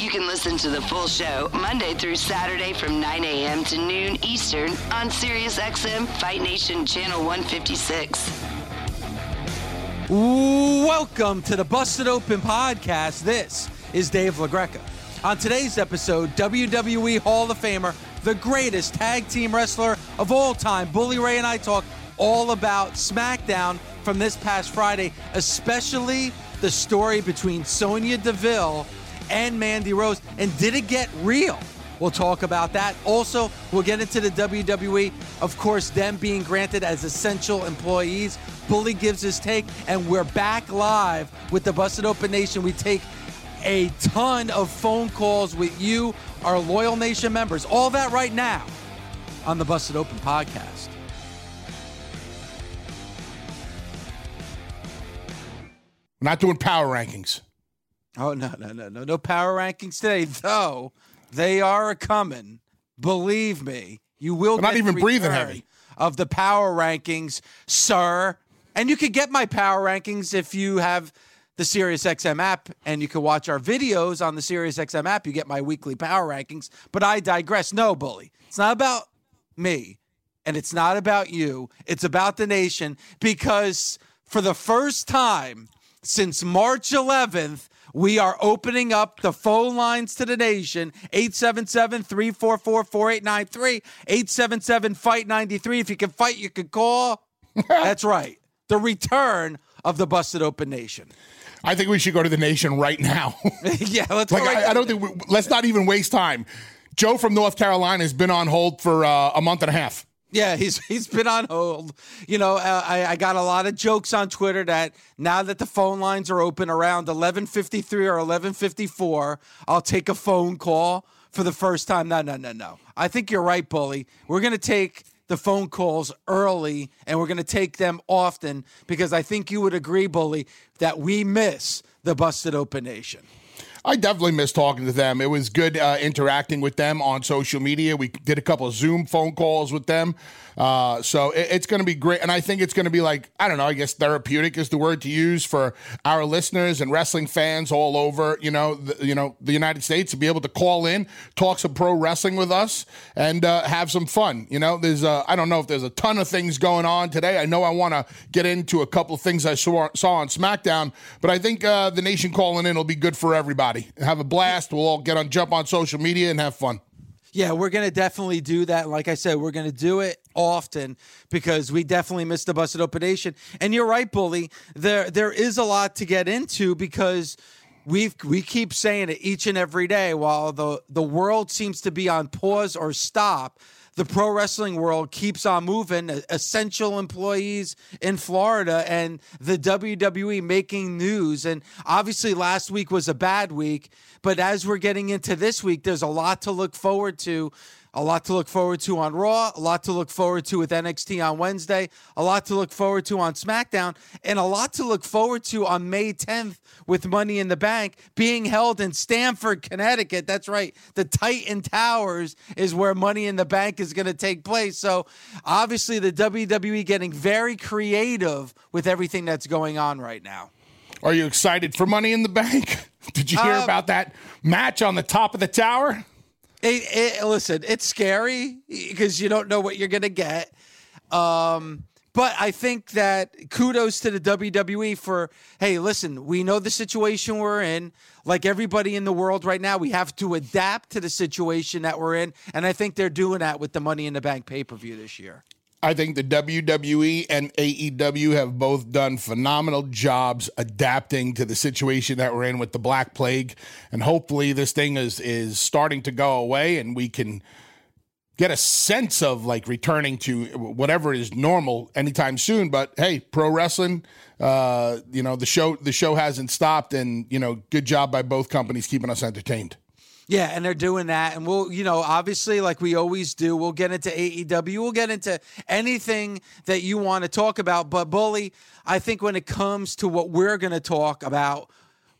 You can listen to the full show Monday through Saturday from 9 a.m. to noon Eastern on SiriusXM Fight Nation Channel 156. Welcome to the Busted Open podcast. This is Dave LaGreca. On today's episode, WWE Hall of Famer, the greatest tag team wrestler of all time, Bully Ray and I talk all about SmackDown from this past Friday, especially the story between Sonya Deville and Mandy Rose. And did it get real? We'll talk about that. Also, we'll get into the WWE. Of course, them being granted as essential employees. Bully gives his take, and we're back live with the Busted Open Nation. We take a ton of phone calls with you, our loyal nation members. All that right now on the Busted Open podcast. Not doing power rankings. Oh no, no, no, no, no power rankings today. Though they are coming. Believe me, you will. Not get even the breathing heavy. of the power rankings, sir. And you can get my power rankings if you have the SiriusXM app, and you can watch our videos on the SiriusXM app. You get my weekly power rankings. But I digress. No, bully. It's not about me, and it's not about you. It's about the nation because for the first time since March 11th, we are opening up the phone lines to the nation 877 344 4893, 877 Fight 93. If you can fight, you can call. That's right. The return of the Busted Open Nation. I think we should go to the nation right now. yeah, let's like, go right I, I don't think we, let's not even waste time. Joe from North Carolina has been on hold for uh, a month and a half. Yeah, he's he's been on hold. You know, uh, I, I got a lot of jokes on Twitter that now that the phone lines are open around 11:53 or 11:54, I'll take a phone call for the first time. No, no, no, no. I think you're right, bully. We're gonna take the phone calls early and we're gonna take them often because I think you would agree, bully, that we miss the busted open nation. I definitely miss talking to them. It was good uh, interacting with them on social media. We did a couple of Zoom phone calls with them. Uh, so it, it's going to be great. And I think it's going to be like, I don't know, I guess therapeutic is the word to use for our listeners and wrestling fans all over, you know, the, you know, the United States to be able to call in, talk some pro wrestling with us and uh, have some fun. You know, there's, uh, I don't know if there's a ton of things going on today. I know I want to get into a couple of things I saw, saw on SmackDown, but I think uh, the nation calling in will be good for everybody. Have a blast. We'll all get on, jump on social media and have fun. Yeah, we're going to definitely do that. Like I said, we're going to do it often because we definitely missed the busted open nation. And you're right, bully. There there is a lot to get into because we we keep saying it each and every day while the the world seems to be on pause or stop the pro wrestling world keeps on moving essential employees in Florida and the WWE making news and obviously last week was a bad week but as we're getting into this week there's a lot to look forward to a lot to look forward to on Raw, a lot to look forward to with NXT on Wednesday, a lot to look forward to on SmackDown, and a lot to look forward to on May 10th with Money in the Bank being held in Stamford, Connecticut. That's right. The Titan Towers is where Money in the Bank is going to take place. So obviously, the WWE getting very creative with everything that's going on right now. Are you excited for Money in the Bank? Did you hear Uh, about that match on the top of the tower? It, it, listen, it's scary because you don't know what you're going to get. Um, But I think that kudos to the WWE for, hey, listen, we know the situation we're in. Like everybody in the world right now, we have to adapt to the situation that we're in. And I think they're doing that with the Money in the Bank pay per view this year. I think the WWE and AEW have both done phenomenal jobs adapting to the situation that we're in with the Black Plague, and hopefully this thing is is starting to go away, and we can get a sense of like returning to whatever is normal anytime soon. But hey, pro wrestling, uh, you know the show the show hasn't stopped, and you know good job by both companies keeping us entertained. Yeah, and they're doing that. And we'll, you know, obviously, like we always do, we'll get into AEW. We'll get into anything that you want to talk about. But, Bully, I think when it comes to what we're going to talk about,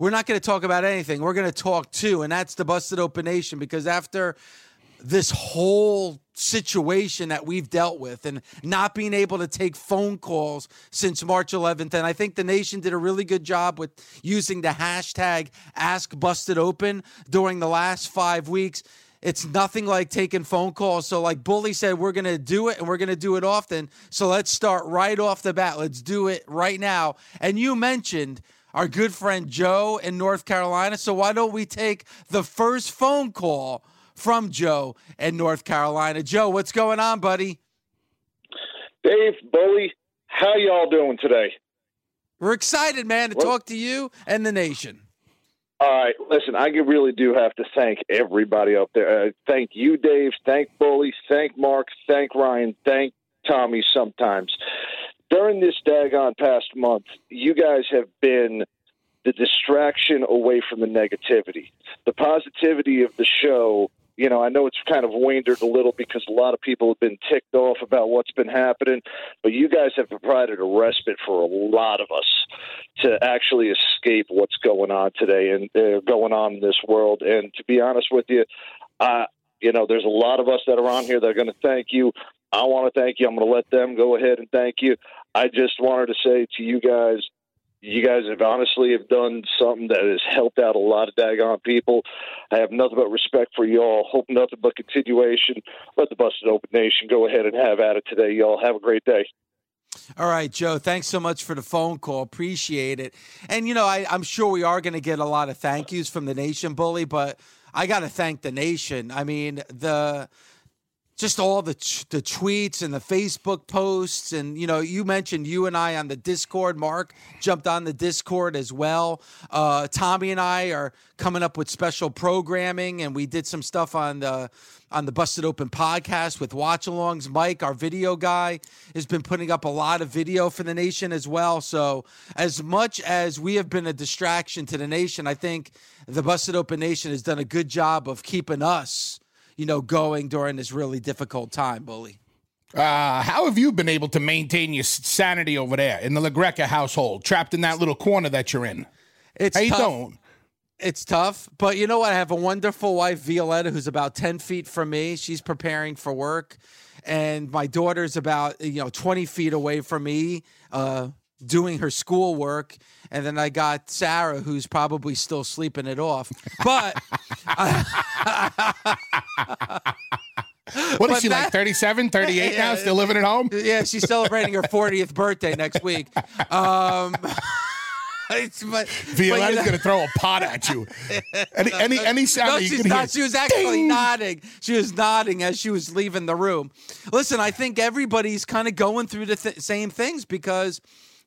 we're not going to talk about anything. We're going to talk too, and that's the Busted Open Nation. Because after this whole situation that we've dealt with and not being able to take phone calls since March 11th. And I think the nation did a really good job with using the hashtag Ask Busted Open during the last five weeks. It's nothing like taking phone calls. So, like Bully said, we're going to do it and we're going to do it often. So, let's start right off the bat. Let's do it right now. And you mentioned our good friend Joe in North Carolina. So, why don't we take the first phone call? From Joe in North Carolina. Joe, what's going on, buddy? Dave, Bully, how y'all doing today? We're excited, man, to what? talk to you and the nation. All right, listen, I really do have to thank everybody up there. Uh, thank you, Dave. Thank Bully. Thank Mark. Thank Ryan. Thank Tommy sometimes. During this daggone past month, you guys have been the distraction away from the negativity. The positivity of the show you know, I know it's kind of waned a little because a lot of people have been ticked off about what's been happening, but you guys have provided a respite for a lot of us to actually escape what's going on today and uh, going on in this world. And to be honest with you, uh, you know, there's a lot of us that are on here that are going to thank you. I want to thank you. I'm going to let them go ahead and thank you. I just wanted to say to you guys, you guys have honestly have done something that has helped out a lot of daggone people. I have nothing but respect for y'all. Hope nothing but continuation. Let the Busted Open Nation go ahead and have at it today, y'all. Have a great day. All right, Joe. Thanks so much for the phone call. Appreciate it. And you know, I, I'm sure we are going to get a lot of thank yous from the nation, bully. But I got to thank the nation. I mean, the just all the the tweets and the Facebook posts and you know you mentioned you and I on the Discord. Mark jumped on the Discord as well. Uh, Tommy and I are coming up with special programming, and we did some stuff on the on the Busted Open podcast with watch alongs. Mike, our video guy, has been putting up a lot of video for the nation as well. So as much as we have been a distraction to the nation, I think the Busted Open Nation has done a good job of keeping us you know, going during this really difficult time, Bully? Uh, how have you been able to maintain your sanity over there in the LaGreca household, trapped in that little corner that you're in? It's how tough. you doing? It's tough, but you know what? I have a wonderful wife, Violetta, who's about ten feet from me. She's preparing for work, and my daughter's about you know twenty feet away from me, uh, doing her schoolwork and then I got Sarah, who's probably still sleeping it off. But what is she that, like 37 38 yeah, now still living at home yeah she's celebrating her 40th birthday next week um it's, but, Violetta's going to throw a pot at you. Any any any sound no, you can not. hear. She was actually Ding! nodding. She was nodding as she was leaving the room. Listen, I think everybody's kind of going through the th- same things because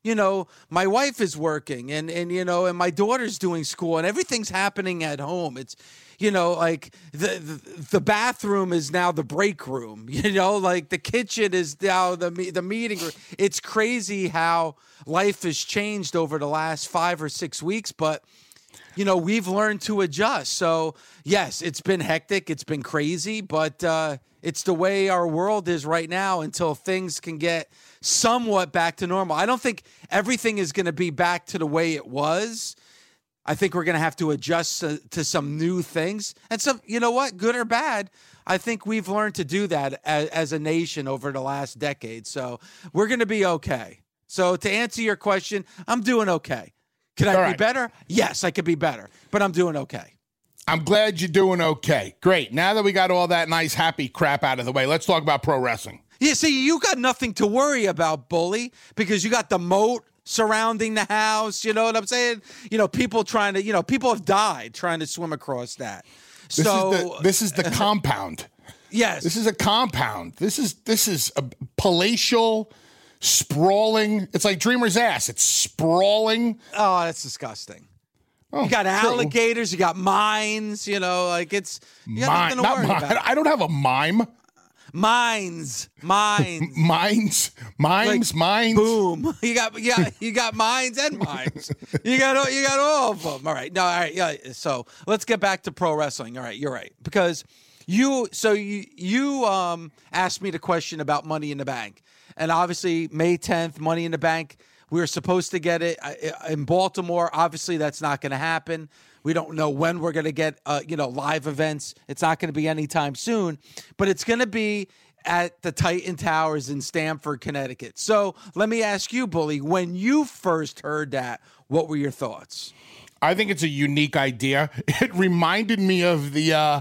you know, my wife is working and and you know, and my daughter's doing school and everything's happening at home. It's you know, like the, the, the bathroom is now the break room. You know, like the kitchen is now the the meeting room. It's crazy how life has changed over the last 5 or 6 weeks, but you know, we've learned to adjust. So, yes, it's been hectic, it's been crazy, but uh it's the way our world is right now until things can get somewhat back to normal. I don't think everything is going to be back to the way it was. I think we're going to have to adjust to, to, some new things. And some, you know what, good or bad, I think we've learned to do that as, as a nation over the last decade. So we're going to be okay. So to answer your question, I'm doing okay. Could I All be right. better? Yes, I could be better, but I'm doing okay. I'm glad you're doing okay. Great. Now that we got all that nice, happy crap out of the way, let's talk about pro wrestling. Yeah, see, you got nothing to worry about, bully, because you got the moat surrounding the house. You know what I'm saying? You know, people trying to, you know, people have died trying to swim across that. This so is the, this is the compound. yes, This is a compound. This is this is a palatial, sprawling. It's like Dreamer's ass. It's sprawling. oh, that's disgusting. Oh, You got true. alligators, you got mines. You know, like it's you got Mine, nothing to not worry mine. about. I don't have a mime. Mines, mines. Mines, mimes, Like, mines. Boom! You got you got you got mines and mines. You got all- you got all of them. All right. No. All right. Yeah. So let's get back to pro wrestling. All right. You're right because you. So you you um asked me the question about Money in the Bank, and obviously May 10th, Money in the Bank. We were supposed to get it uh, in Baltimore. Obviously, that's not going to happen. We don't know when we're going to get, uh, you know, live events. It's not going to be anytime soon, but it's going to be at the Titan Towers in Stamford, Connecticut. So let me ask you, Bully, when you first heard that, what were your thoughts? I think it's a unique idea. It reminded me of the uh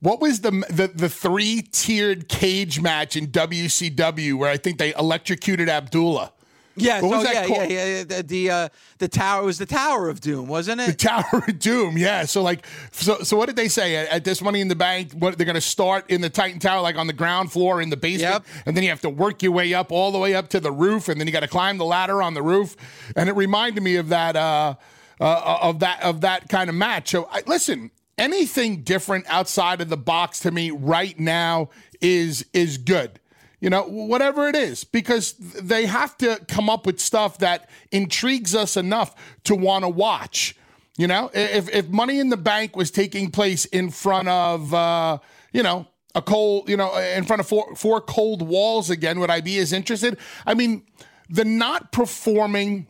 what was the the, the three tiered cage match in WCW where I think they electrocuted Abdullah. Yes, What was oh that yeah, called? yeah, yeah. The the, uh, the tower it was the Tower of Doom, wasn't it? The? Tower of Doom, yeah. So like, so so what did they say at, at this Money in the Bank? What they're going to start in the Titan Tower, like on the ground floor in the basement, Yep. and then you have to work your way up all the way up to the roof, and then you got to climb the ladder on the roof. And it reminded me of that, uh, uh, of that, of that kind of match. So I, listen, anything different outside of the box to me right now is is good you know, whatever it is, because they have to come up with stuff that intrigues us enough to want to watch. You know, if if Money in the Bank was taking place in front of, uh, you know, a cold, you know, in front of four four cold walls again, would I be as interested? I mean, the not performing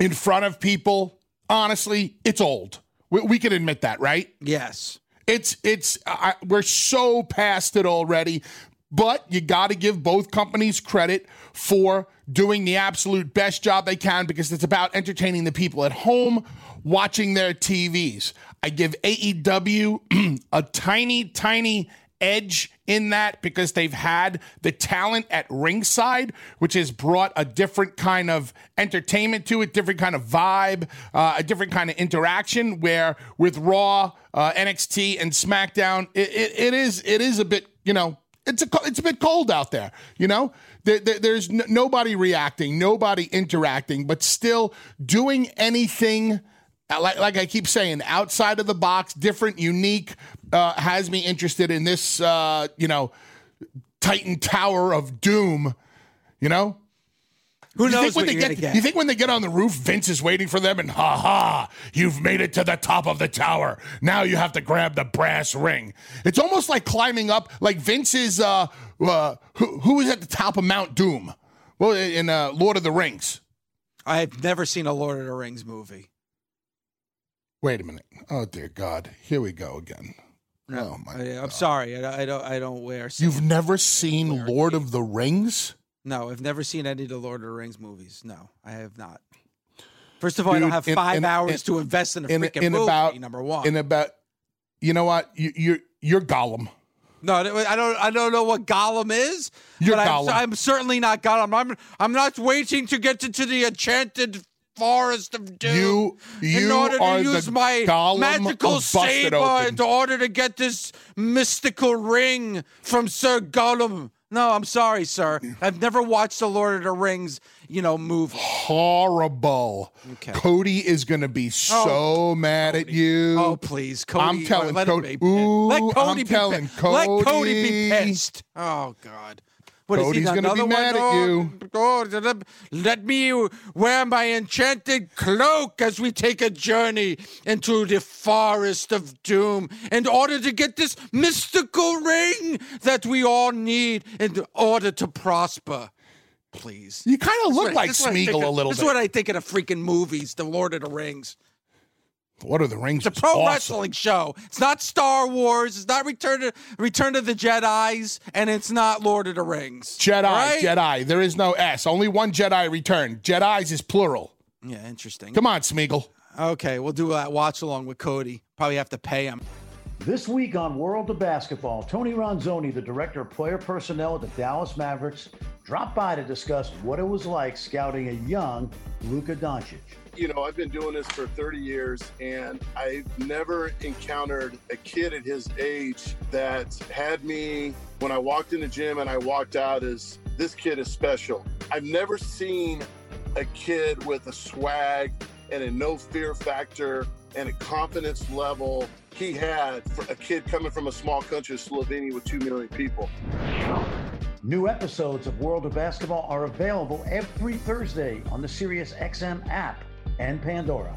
in front of people, honestly, it's old. We, we can admit that, right? Yes. It's it's I, we're so past it already. But you got to give both companies credit for doing the absolute best job they can because it's about entertaining the people at home watching their TVs. I give AEW a tiny, tiny edge in that because they've had the talent at ringside, which has brought a different kind of entertainment to it, different kind of vibe, uh, a different kind of interaction. Where with Raw, uh, NXT, and SmackDown, it, it, it is it is a bit you know it's a it's a bit cold out there. You know, there, there- there's n- nobody reacting, nobody interacting, but still doing anything. uh, Like, like I keep saying, outside of the box, different, unique, uh, has me interested in this, uh, you know, Titan Tower of Doom. You know, Who you knows think when what they get, get? You think when they get on the roof, Vince is waiting for them, and ha ha, you've made it to the top of the tower. Now you have to grab the brass ring. It's almost like climbing up, like Vince's. uh, uh who, who is at the top of Mount Doom? Well, in uh, Lord of the Rings. I've never seen a Lord of the Rings movie. Wait a minute. Oh dear God, here we go again. No, Oh, my I, am sorry. I, I don't. I don't wear. You've never seen Lord of the Rings? No, I've never seen any of the Lord of the Rings movies. No, I have not. First of all, I don't have five in- hours in- to invest in a In, freaking in movie. about number one. In about, you know what? You, you're you're Gollum. no, I don't. I don't know what Gollum is. You're but Gollum. I'm, I'm certainly not Gollum. I'm. I'm not waiting to get into the enchanted forest of doom. You- in order to use my Gollum magical saber in order to get this mystical ring from Sir Gollum. No, I'm sorry, sir. I've never watched the Lord of the Rings, you know, movie. horrible. Okay. Cody is going to be oh, so mad at you. Oh please, Cody! I'm telling let Cody- Him be, Ooh, let Cody I'm be telling pissed. Let Cody be pissed. Oh God! What is he, Cody's gonna be another mad one? at Oh, you. oh, let, let me wear my enchanted cloak as we take a journey into the forest of doom in order to get this mystical ring that we all need in order to prosper. Please. You kind of look This like this is what I think Smeagol a little This bit. is what I think of the freaking movies, The Lord of the Rings. Lord of the Rings. It's a pro awesome. wrestling show. It's not Star Wars. It's not Return to Return of the Jedi's, and it's not Lord of the Rings. Jedi, Right? Jedi. There is no S. Only one Jedi returned. Jedi's is plural. Yeah, interesting. Come on, Smeagol. Okay, we'll do that watch along with Cody. Probably have to pay him. This week on World of Basketball, Tony Ronzone, the director of player personnel at the Dallas Mavericks, dropped by to discuss what it was like scouting a young Luka Doncic. You know, I've been doing this for 30 years, and I've never encountered a kid at his age that had me when I walked in the gym and I walked out as this kid is special. I've never seen a kid with a swag and a no fear factor and a confidence level he had for a kid coming from a small country Slovenia with 2 million people. New episodes of World of Basketball are available every Thursday on the SiriusXM app and Pandora.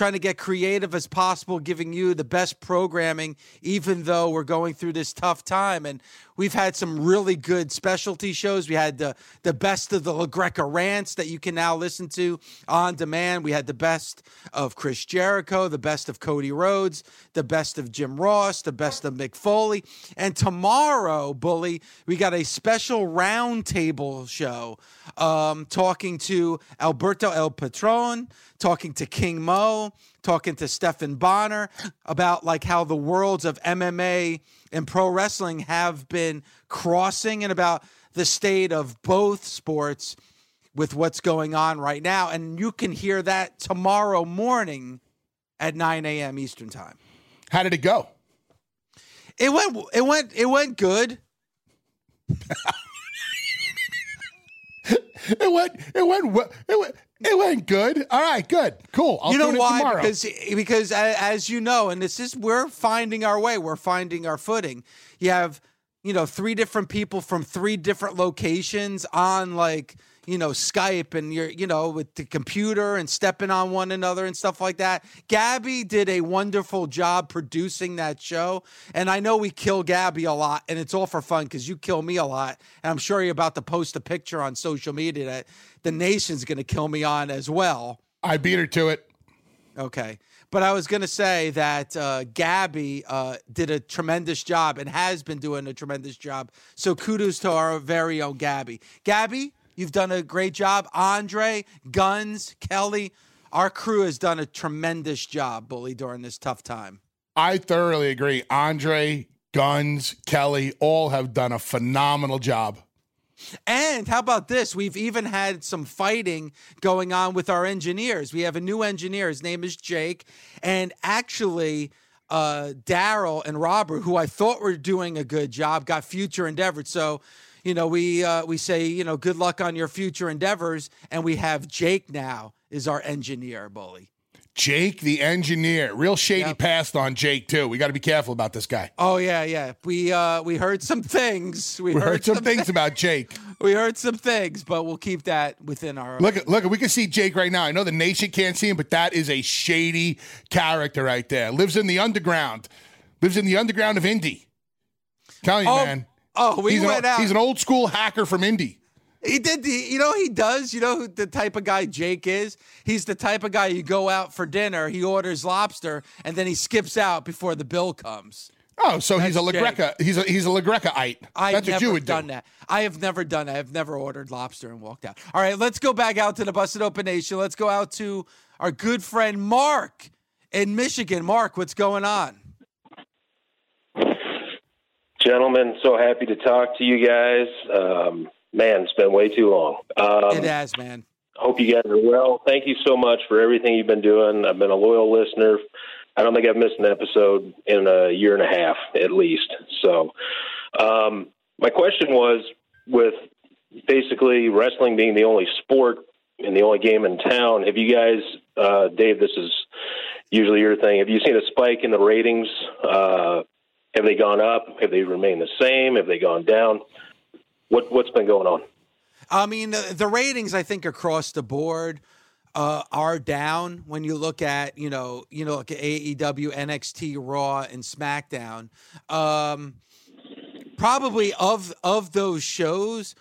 trying to get creative as possible, giving you the best programming, even though we're going through this tough time. And we've had some really good specialty shows. We had the the best of the LaGreca rants that you can now listen to on demand. We had the best of Chris Jericho, the best of Cody Rhodes, the best of Jim Ross, the best of Mick Foley. And tomorrow, Bully, we got a special roundtable show um, talking to Alberto El Patron, talking to King Mo, talking to Stephan Bonnar about like how the worlds of MMA and pro wrestling have been crossing and about the state of both sports with what's going on right now. And you can hear that tomorrow morning at 9 a.m. Eastern time. How did it go? It went it went it went good. it went it went it went it went good. All right, good, cool. I'll you know why? tomorrow. Because because as you know, and this is we're finding our way. We're finding our footing. You have you know three different people from three different locations on like you know Skype, and you're you know with the computer and stepping on one another and stuff like that. Gabby did a wonderful job producing that show, and I know we kill Gabby a lot, and it's all for fun because you kill me a lot, and I'm sure you're about to post a picture on social media that the nation's going to kill me on as well. I beat her to it. Okay. But I was going to say that uh, Gabby uh, did a tremendous job and has been doing a tremendous job. So kudos to our very own Gabby. Gabby, you've done a great job. Andre, Guns, Kelly, our crew has done a tremendous job, Bully, during this tough time. I thoroughly agree. Andre, Guns, Kelly, all have done a phenomenal job. And how about this? We've even had some fighting going on with our engineers. We have a new engineer. His name is Jake. And actually, uh, Daryl and Robert, who I thought were doing a good job, got future endeavored. So, you know, we uh, we say, you know, good luck on your future endeavors. And we have Jake now is our engineer, bully. Jake, the engineer, real shady Yep. passed on Jake too. We got to be careful about this guy. Oh yeah, yeah. We uh, we heard some things. We, We heard some things about Jake. We heard some things, but we'll keep that within our. Look, at look, we can see Jake right now. I know the nation can't see him, but that is a shady character right there. Lives in the underground. Lives in the underground of Indy. Telling you, Oh, man. Oh, we he's went an, out. He's an old school hacker from Indy. He did. The, you know, he does. You know who the type of guy Jake is. He's the type of guy you go out for dinner. He orders lobster and then he skips out before the bill comes. Oh, so he's a That's. LaGreca. He's a he's a LaGrecaite. I've That's never what you would done do. that. I have never done that. I've never ordered lobster and walked out. All right, let's go back out to the Busted Open Nation. Let's go out to our good friend Mark in Michigan. Mark, what's going on? Gentlemen, so happy to talk to you guys. Um, man, it's been way too long. Um, it has, man. hope you guys are well. Thank you so much for everything you've been doing. I've been a loyal listener. I don't think I've missed an episode in a year and a half, at least. So, um, my question was with basically wrestling being the only sport and the only game in town. Have you guys, uh, Dave? This is usually your thing. Have you seen a spike in the ratings? Uh, have they gone up? Have they remained the same? Have they gone down? What what's been going on? I mean, the, the ratings I think across the board uh, are down when you look at you know you know like AEW, NXT, Raw, and SmackDown. Um, probably of of those shows.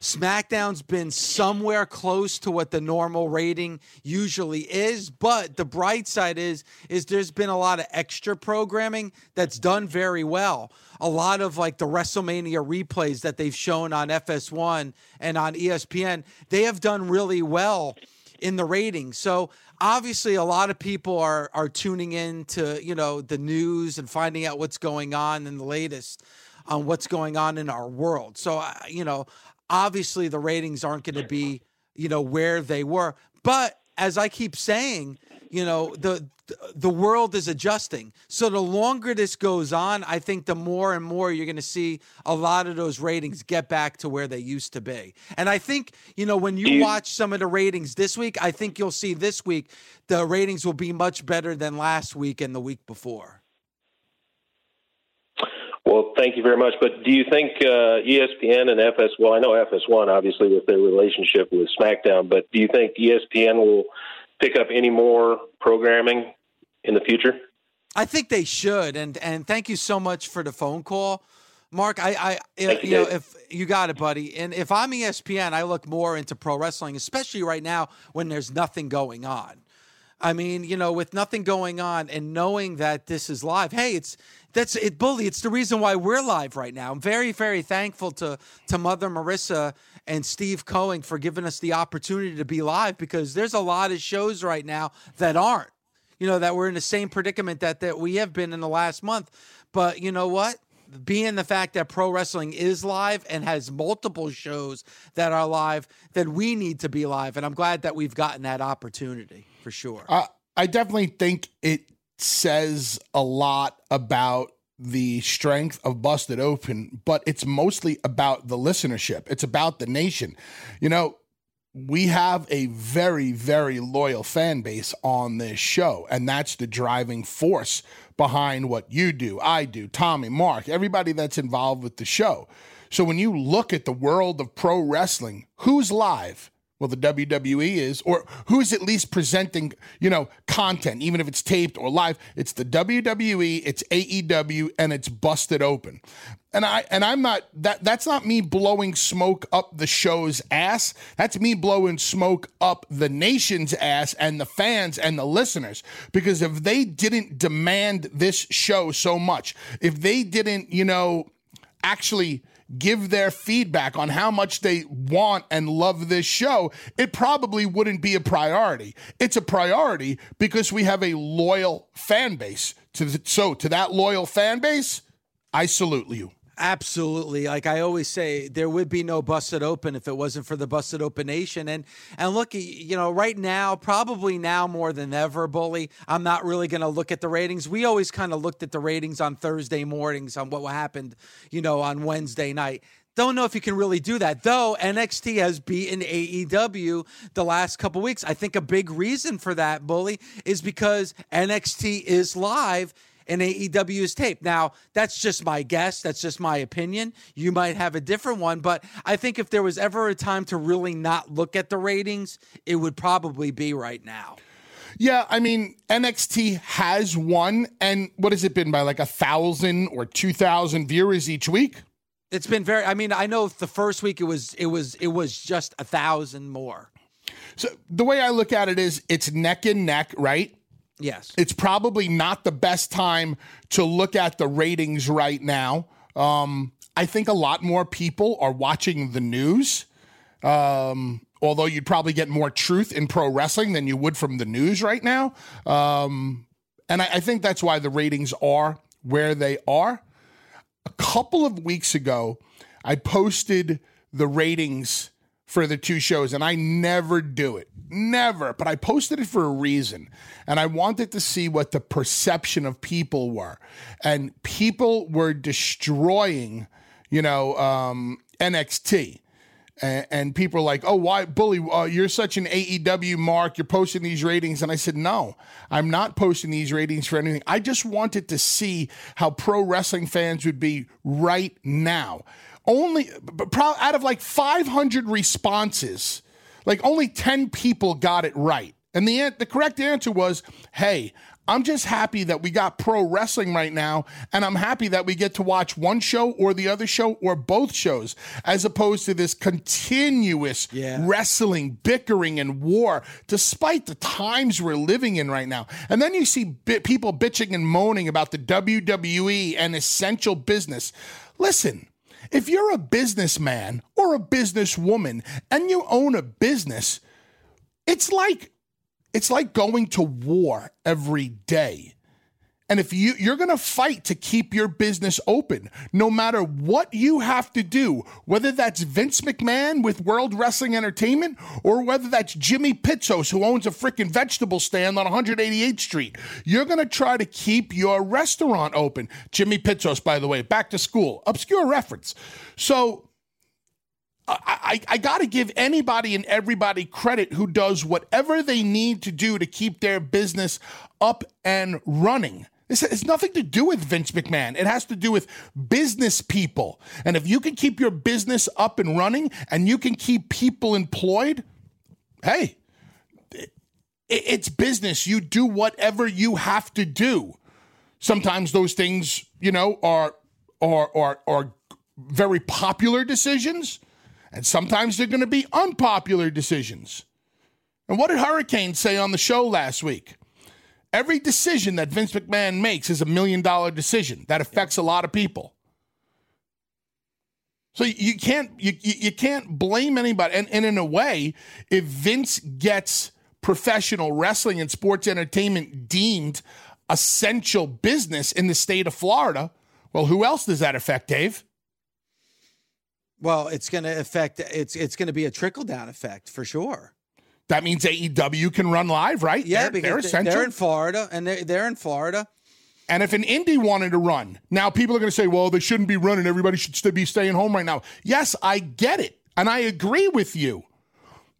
SmackDown's been somewhere close to what the normal rating usually is, but the bright side is is there's been a lot of extra programming that's done very well. A lot of like the WrestleMania replays that they've shown on FS1 and on ESPN, they have done really well in the ratings. So obviously, a lot of people are are tuning in to you know the news and finding out what's going on in the latest on what's going on in our world. So you know, obviously, the ratings aren't going to be you know where they were, but as I keep saying, you know the the world is adjusting. So the longer this goes on, I think the more and more you're going to see a lot of those ratings get back to where they used to be. And I think, you know, when you watch some of the ratings this week, I think you'll see this week the ratings will be much better than last week and the week before. Well, thank you very much. But do you think uh, ESPN and FS? Well, I know FS1 obviously with their relationship with SmackDown, but do you think ESPN will pick up any more programming in the future? I think they should, and and thank you so much for the phone call, Mark. I, I Thank you you, know if you got it, buddy, and if I'm ESPN, I look more into pro wrestling, especially right now when there's nothing going on. I mean, you know, with nothing going on and knowing that this is live, hey, it's that's it, bully. It's the reason why we're live right now. I'm very, very thankful to to Mother Marissa and Steve Cohen for giving us the opportunity to be live because there's a lot of shows right now that aren't. You know, that we're in the same predicament that that we have been in the last month. But you know what? Being the fact that pro wrestling is live and has multiple shows that are live, then we need to be live. And I'm glad that we've gotten that opportunity for sure. Uh, I definitely think it says a lot about the strength of Busted Open, but it's mostly about the listenership. It's about the nation. You know, we have a very, very loyal fan base on this show, and that's the driving force behind what you do, I do, Tommy, Mark, everybody that's involved with the show. So when you look at the world of pro wrestling, who's live? Well, the WWE is, or who's at least presenting, you know, content, even if it's taped or live. It's the WWE, it's AEW, and it's busted open. And I and I'm not that that's not me blowing smoke up the show's ass. That's me blowing smoke up the nation's ass and the fans and the listeners. Because if they didn't demand this show so much, if they didn't, you know, actually give their feedback on how much they want and love this show, it probably wouldn't be a priority. It's a priority because we have a loyal fan base. To the, so to that loyal fan base, I salute you. Absolutely. Like I always say, there would be no Busted Open if it wasn't for the Busted Open Nation. And and look, you know, right now, probably now more than ever, Bully, I'm not really going to look at the ratings. We always kind of looked at the ratings on Thursday mornings on what happened, you know, on Wednesday night. Don't know if you can really do that. Though NXT has beaten AEW the last couple weeks. I think a big reason for that, Bully, is because NXT is live and AEW is taped. Now, that's just my guess. That's just my opinion. You might have a different one, but I think if there was ever a time to really not look at the ratings, it would probably be right now. Yeah, I mean, NXT has won, and what has it been by like a thousand or two thousand viewers each week? It's been very. I mean, I know the first week it was it was it was just a thousand more. So the way I look at it is, it's neck and neck, right? Yes. It's probably not the best time to look at the ratings right now. Um, I think a lot more people are watching the news. Um, although you'd probably get more truth in pro wrestling than you would from the news right now. Um, and I, I think that's why the ratings are where they are. A couple of weeks ago, I posted the ratings for the two shows, and I never do it. Never. But I posted it for a reason. And I wanted to see what the perception of people were. And people were destroying, you know, um, NXT. And, people are like, oh, why, Bully, uh, you're such an AEW mark. You're posting these ratings. And I said, no, I'm not posting these ratings for anything. I just wanted to see how pro wrestling fans would be right now. Only pro- out of like 500 responses, like only 10 people got it right. And the, the correct answer was, hey, I'm just happy that we got pro wrestling right now, and I'm happy that we get to watch one show or the other show or both shows, as opposed to this continuous Yeah. wrestling, bickering, and war, despite the times we're living in right now. And then you see bi- people bitching and moaning about the WWE and essential business. Listen, if you're a businessman or a businesswoman and you own a business, it's like it's like going to war every day. And if you you're going to fight to keep your business open, no matter what you have to do, whether that's Vince McMahon with World Wrestling Entertainment or whether that's Jimmy Pitsos who owns a freaking vegetable stand on 188th Street, you're going to try to keep your restaurant open. Jimmy Pitsos, by the way, back to school, obscure reference. So I, I, I got to give anybody and everybody credit who does whatever they need to do to keep their business up and running. This has nothing to do with Vince McMahon. It has to do with business people. And if you can keep your business up and running and you can keep people employed, hey, it's business. You do whatever you have to do. Sometimes those things, you know, are are are, are very popular decisions, and sometimes they're going to be unpopular decisions. And what did Hurricane say on the show last week? Every decision that Vince McMahon makes is a million dollar decision that affects a lot of people. So you can't you, you can't blame anybody. And, and in a way, if Vince gets professional wrestling and sports entertainment deemed essential business in the state of Florida, well, who else does that affect, Dave? Well, it's going to affect it's it's going to be a trickle down effect for sure. That means AEW can run live, right? Yeah, they're, because they're, they're in Florida, and they're, they're in Florida. And if an indie wanted to run, now people are going to say, well, they shouldn't be running. Everybody should still be staying home right now. Yes, I get it. And I agree with you.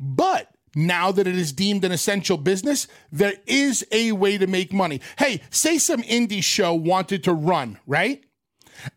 But now that it is deemed an essential business, there is a way to make money. Hey, say some indie show wanted to run, right?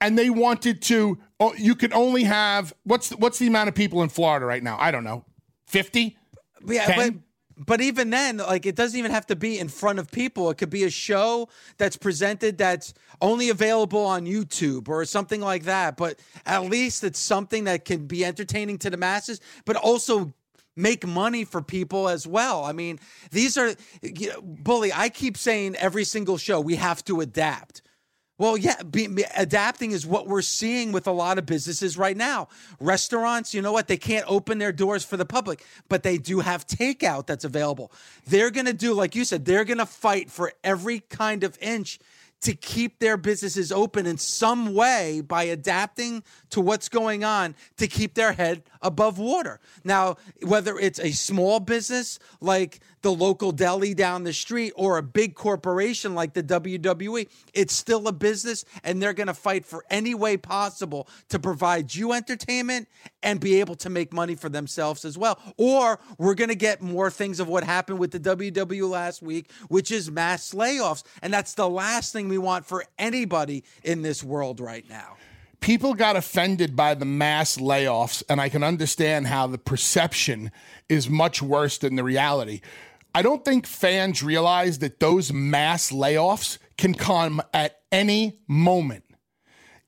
And they wanted to, oh, you could only have, what's, what's the amount of people in Florida right now? I don't know, 50? Yeah, but but even then, like it doesn't even have to be in front of people. It could be a show that's presented that's only available on YouTube or something like that. But at least it's something that can be entertaining to the masses, but also make money for people as well. I mean, these are you know, bully. I keep saying every single show we have to adapt. Well, yeah, be, be- adapting is what we're seeing with a lot of businesses right now. Restaurants, you know what? They can't open their doors for the public, but they do have takeout that's available. They're going to do, like you said, they're going to fight for every kind of inch to keep their businesses open in some way by adapting to what's going on to keep their head above water. Now, whether it's a small business like the local deli down the street or a big corporation like the WWE, it's still a business and they're going to fight for any way possible to provide you entertainment and be able to make money for themselves as well. Or we're going to get more things of what happened with the WWE last week, which is mass layoffs. And that's the last thing we want for anybody in this world right now. People got offended by the mass layoffs, and I can understand how the perception is much worse than the reality. I don't think fans realize that those mass layoffs can come at any moment.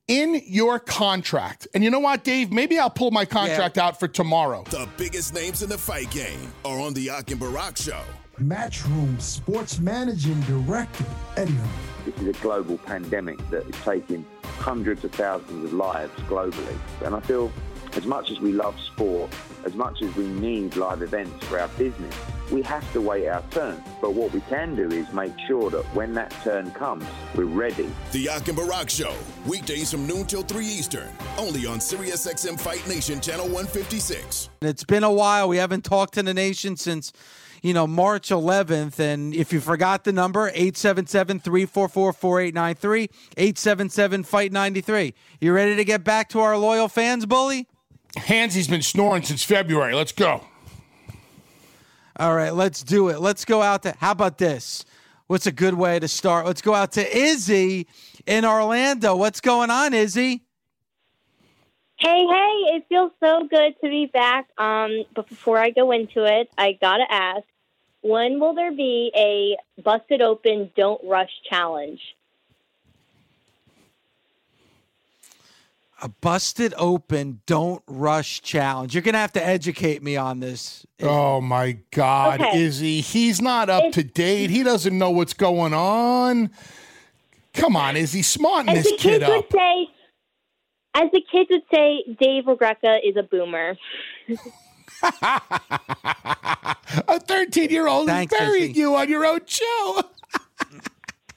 In your contract, and you know what, Dave? Maybe I'll pull my contract out for tomorrow. The biggest names in the fight game are on the Ak and Barak Show. Matchroom Sports Managing Director Eddie Hearn. This is a global pandemic that is taking hundreds of thousands of lives globally. And I feel as much as we love sport, as much as we need live events for our business, we have to wait our turn. But what we can do is make sure that when that turn comes, we're ready. The Ak and Barak Show, weekdays from noon till 3 Eastern, only on SiriusXM Fight Nation Channel 156. It's been a while. We haven't talked to the nation since, you know, March 11th. And if you forgot the number, 877 344 4893, 877 Fight 93. You ready to get back to our loyal fans, Bully? Hansy's been snoring since February. Let's go. All right, let's do it. Let's go out to, how about this? What's a good way to start? Let's go out to Izzy in Orlando. What's going on, Izzy? Hey, hey, it feels so good to be back. Um, but before I go into it, I gotta ask, when will there be a busted open don't rush challenge? A busted open don't rush challenge. You're going to have to educate me on this. Oh my God, Okay. Izzy. He's not up to date. He doesn't know what's going on. Come on, Izzy. Smarten As this the kid kids would up. say, as the kids would say, Dave LaGreca is a boomer. A 13 year old is burying Izzy. you on your own show.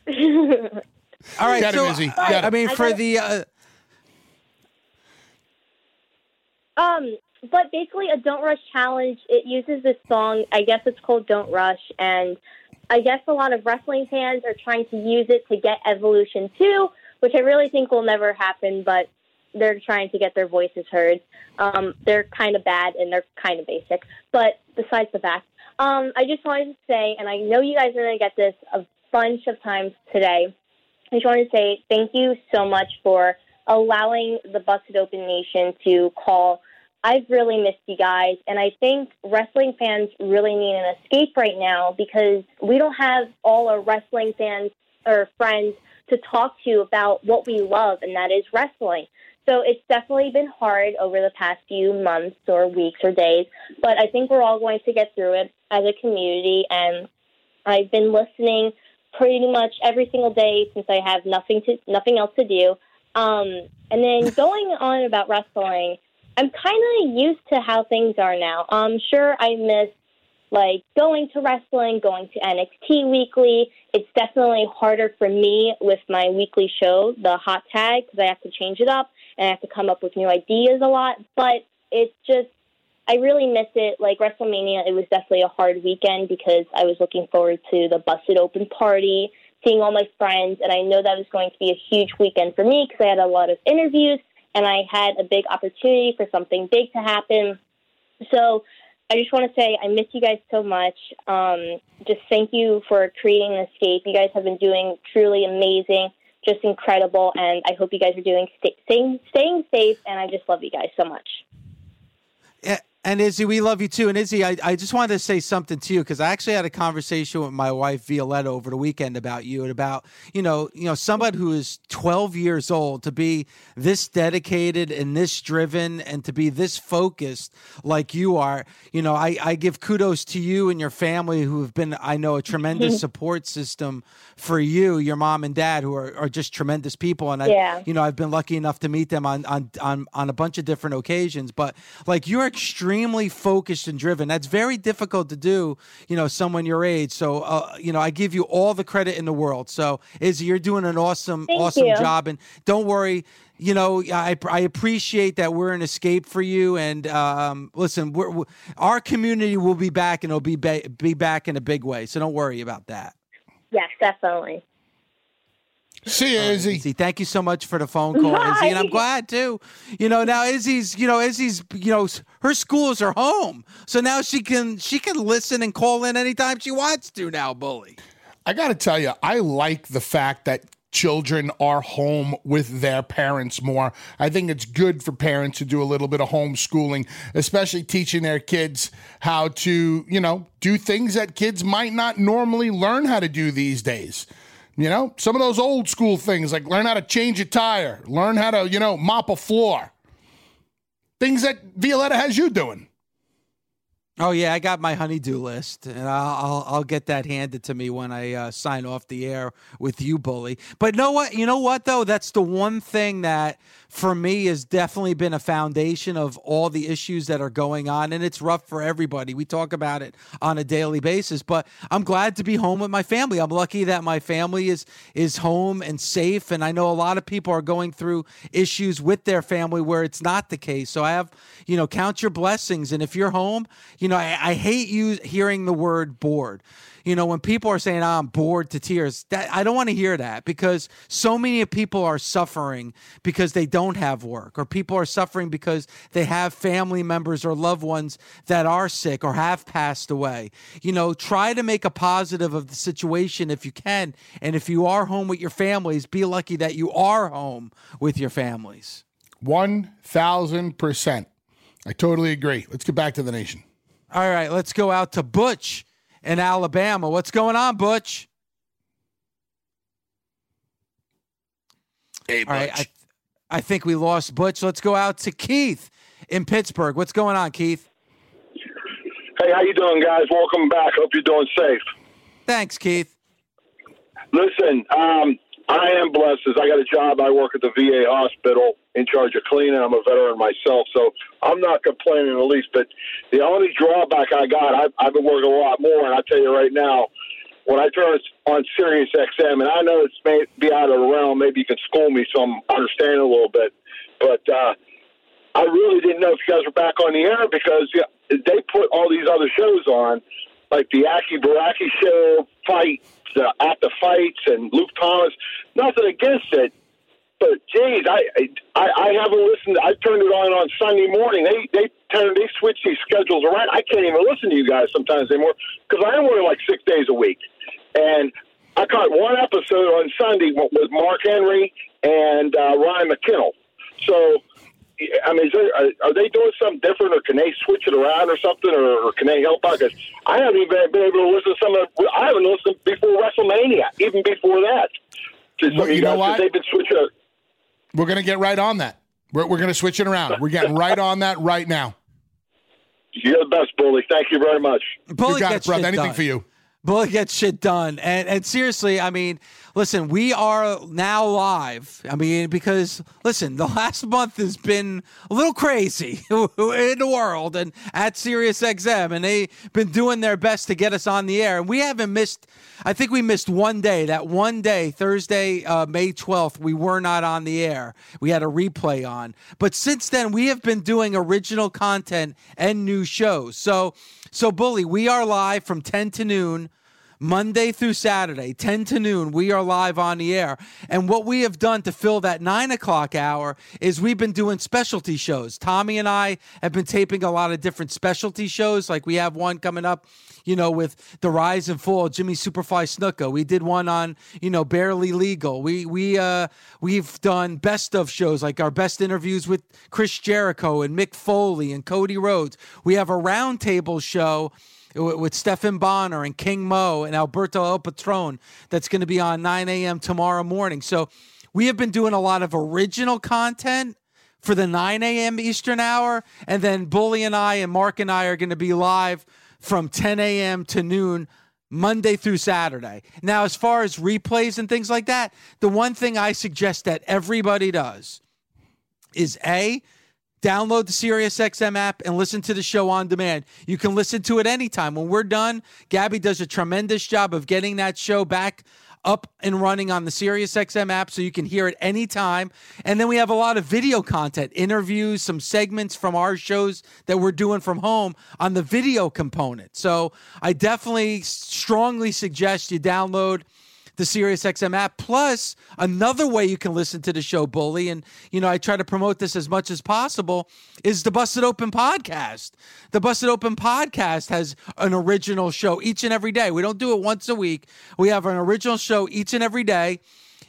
All right, Got him, so Izzy. I, I mean, I for gotta- the uh, Um, but basically, a Don't Rush challenge. It uses this song. I guess it's called Don't Rush, and I guess a lot of wrestling fans are trying to use it to get Evolution 2, which I really think will never happen. But they're trying to get their voices heard. Um, they're kind of bad and they're kind of basic. But besides the fact, um, I just wanted to say, and I know you guys are going to get this a bunch of times today. I just wanted to say thank you so much for allowing the Busted Open Nation to call. I've really missed you guys, and I think wrestling fans really need an escape right now because we don't have all our wrestling fans or friends to talk to about what we love, and that is wrestling. So it's definitely been hard over the past few months or weeks or days, but I think we're all going to get through it as a community, and I've been listening pretty much every single day since I have nothing to nothing else to do. Um, and then going on about wrestling, I'm kind of used to how things are now. Um, sure, I miss like going to wrestling, going to NXT weekly. It's definitely harder for me with my weekly show, the hot tag, because I have to change it up and I have to come up with new ideas a lot. But it's just I really miss it. Like WrestleMania, it was definitely a hard weekend because I was looking forward to the Busted Open party, seeing all my friends, and I know that was going to be a huge weekend for me because I had a lot of interviews and I had a big opportunity for something big to happen. So I just want to say I miss you guys so much. Um, just thank you for creating escape. You guys have been doing truly amazing, just incredible, and I hope you guys are doing sta staying staying safe. And I just love you guys so much. And Izzy, we love you too. And Izzy, I, I just wanted to say something to you because I actually had a conversation with my wife Violetta over the weekend about you and about you know you know somebody who is 12 years old to be this dedicated and this driven and to be this focused like you are. You know, I, I give kudos to you and your family who have been I know a tremendous support system for you, your mom and dad who are, are just tremendous people. And I Yeah. you know I've been lucky enough to meet them on on on on a bunch of different occasions. But like you're extremely focused and driven. That's very difficult to do. You know, someone your age. So uh, you know, I give you all the credit in the world. So Izzy, you're doing an awesome Thank awesome you. job. And don't worry. You know, I, I appreciate that we're an escape for you. And um, listen, we're, we our community will be back, and it'll be ba- be back in a big way. So don't worry about that. Yes, definitely. See you, oh, Izzy. Izzy, thank you so much for the phone call, Izzy, and I'm glad too. You know, now Izzy's, you know, Izzy's, you know, s- her schools are home, so now she can she can listen and call in anytime she wants to. Now, bully. I got to tell you, I like the fact that children are home with their parents more. I think it's good for parents to do a little bit of homeschooling, especially teaching their kids how to, you know, do things that kids might not normally learn how to do these days. You know, some of those old school things like learn how to change a tire, learn how to, you know, mop a floor. Things that Violetta has you doing. Oh yeah, I got my honeydew list, and I'll I'll, I'll get that handed to me when I uh, sign off the air with you, bully. But know what? You know what though? That's the one thing that for me has definitely been a foundation of all the issues that are going on, and it's rough for everybody. We talk about it on a daily basis, but I'm glad to be home with my family. I'm lucky that my family is is home and safe, and I know a lot of people are going through issues with their family where it's not the case. So I have, you know, count your blessings, and if you're home, you know, I, I hate you hearing the word bored. You know, when people are saying, oh, I'm bored to tears, that, I don't want to hear that because so many people are suffering because they don't have work, or people are suffering because they have family members or loved ones that are sick or have passed away. You know, try to make a positive of the situation if you can. And if you are home with your families, be lucky that you are home with your families. 1000%. I totally agree. Let's get back to the nation. All right, let's go out to Butch in Alabama. What's going on, Butch? Hey, All right, I, I think we lost Butch. Let's go out to Keith in Pittsburgh. What's going on, Keith? Hey, how you doing, guys? Welcome back. Hope you're doing safe. Thanks, Keith. Listen, um, I am blessed as I got a job. I work at the VA hospital in charge of cleaning. I'm a veteran myself, so I'm not complaining in the least. But the only drawback I got, I've, I've been working a lot more, and I tell you right now, when I turn on Sirius XM, and I know it's may be out of the realm, maybe you can school me so I'm understanding a little bit, but uh, I really didn't know if you guys were back on the air because yeah, they put all these other shows on, like the Aki Baraki show, fight, uh, at the fights, and Luke Thomas. Nothing against it, but geez, I I, I haven't listened. I turned it on on Sunday morning. They they turn they switch these schedules around. I can't even listen to you guys sometimes anymore because I am working like six days a week, and I caught one episode on Sunday with Mark Henry and uh, Ryan McKinnell. So. I mean, is there, are, are they doing something different, or can they switch it around, or something, or, or can they help out? Because I haven't even been able to listen to some of. I haven't listened before WrestleMania, even before that. To some Well, of you know guys, 'cause what? They've been switching. We're going to get right on that. We're, we're going to switch it around. We're getting right on that right now. You're the best, Bully. Thank you very much. Bully you got gets it, brother. shit Anything done. for you. Bully gets shit done. And and seriously, I mean, listen, we are now live. I mean, because listen, the last month has been a little crazy in the world and at Sirius XM, and they've been doing their best to get us on the air. And we haven't missed. I think we missed one day. That one day, Thursday, uh, May twelfth, we were not on the air. We had a replay on. But since then, we have been doing original content and new shows. So, so Bully, we are live from ten to noon. Monday through Saturday, 10 to noon, we are live on the air. And what we have done to fill that nine o'clock hour is we've been doing specialty shows. Tommy and I have been taping a lot of different specialty shows. Like we have one coming up, you know, with the rise and fall Jimmy Superfly Snuka. We did one on, you know, barely legal. We we uh we've done best of shows like our best interviews with Chris Jericho and Mick Foley and Cody Rhodes. We have a roundtable show with Stephan Bonnar and King Mo and Alberto El Patron that's going to be on 9 a.m. tomorrow morning. So we have been doing a lot of original content for the 9 a.m. Eastern hour. And then Bully and I and Mark and I are going to be live from 10 a.m. to noon. Monday through Saturday. Now, as far as replays and things like that, the one thing I suggest that everybody does is A, download the SiriusXM app and listen to the show on demand. You can listen to it anytime. When we're done, Gabby does a tremendous job of getting that show back up and running on the SiriusXM app so you can hear it anytime. And then we have a lot of video content, interviews, some segments from our shows that we're doing from home on the video component. So I definitely strongly suggest you download the SiriusXM app. Plus, another way you can listen to the show, Bully, and you know I try to promote this as much as possible, is the Busted Open podcast. The Busted Open podcast has an original show each and every day. We don't do it once a week. We have an original show each and every day,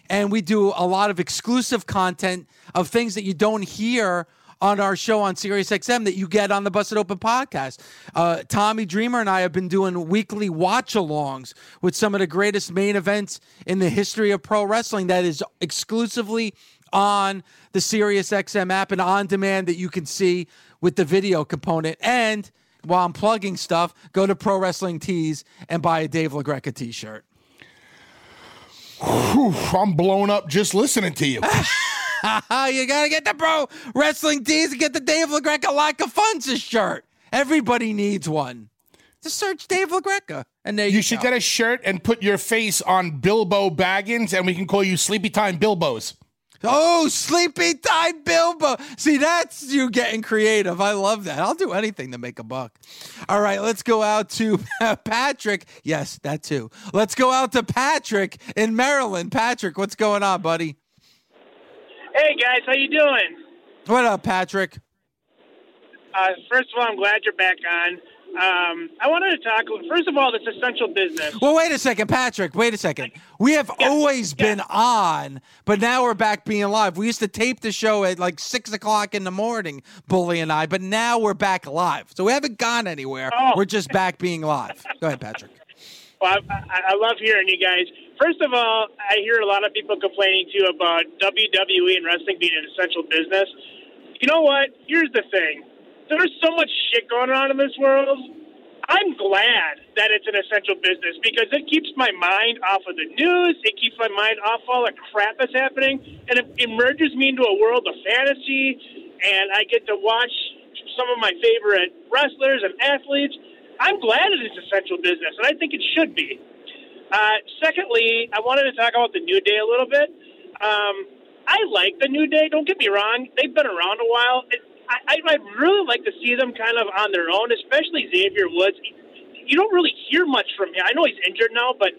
and we do a lot of exclusive content of things that you don't hear on our show on SiriusXM that you get on the Busted Open podcast. Uh, Tommy Dreamer and I have been doing weekly watch alongs with some of the greatest main events in the history of pro wrestling that is exclusively on the SiriusXM app and on demand that you can see with the video component. And while I'm plugging stuff, go to Pro Wrestling Tees and buy a Dave LaGreca t shirt. I'm blown up just listening to you. you gotta get the pro wrestling tees and get the Dave LaGreca like a Funza shirt. Everybody needs one. Just search Dave LaGreca, and there you, You should go. get a shirt and put your face on Bilbo Baggins, and we can call you Sleepy Time Bilbos. Oh, Sleepy Time Bilbo. See, that's you getting creative. I love that. I'll do anything to make a buck. All right, let's go out to Patrick. Yes, that too. Let's go out to Patrick in Maryland. Patrick, what's going on, buddy? Hey guys, how you doing? What up, Patrick? Uh, first of all, I'm glad you're back on. Um, I wanted to talk. First of all, this essential business. Well, wait a second, Patrick. Wait a second. We have always been on, but now we're back being live. We used to tape the show at like six o'clock in the morning, Bully and I, but now we're back live. So we haven't gone anywhere. Oh. We're just back being live. Go ahead, Patrick. Well, I, I, I love hearing you guys. First of all, I hear a lot of people complaining too about WWE and wrestling being an essential business. You know what? Here's the thing. There's so much shit going on in this world. I'm glad that it's an essential business because it keeps my mind off of the news. It keeps my mind off all the crap that's happening, and it immerses me into a world of fantasy. And I get to watch some of my favorite wrestlers and athletes. I'm glad it is essential business, and I think it should be. Uh, secondly, I wanted to talk about the New Day a little bit. Um, I like the New Day. Don't get me wrong; they've been around a while. It, I, I'd really like to see them kind of on their own, especially Xavier Woods. You don't really hear much from him. I know he's injured now, but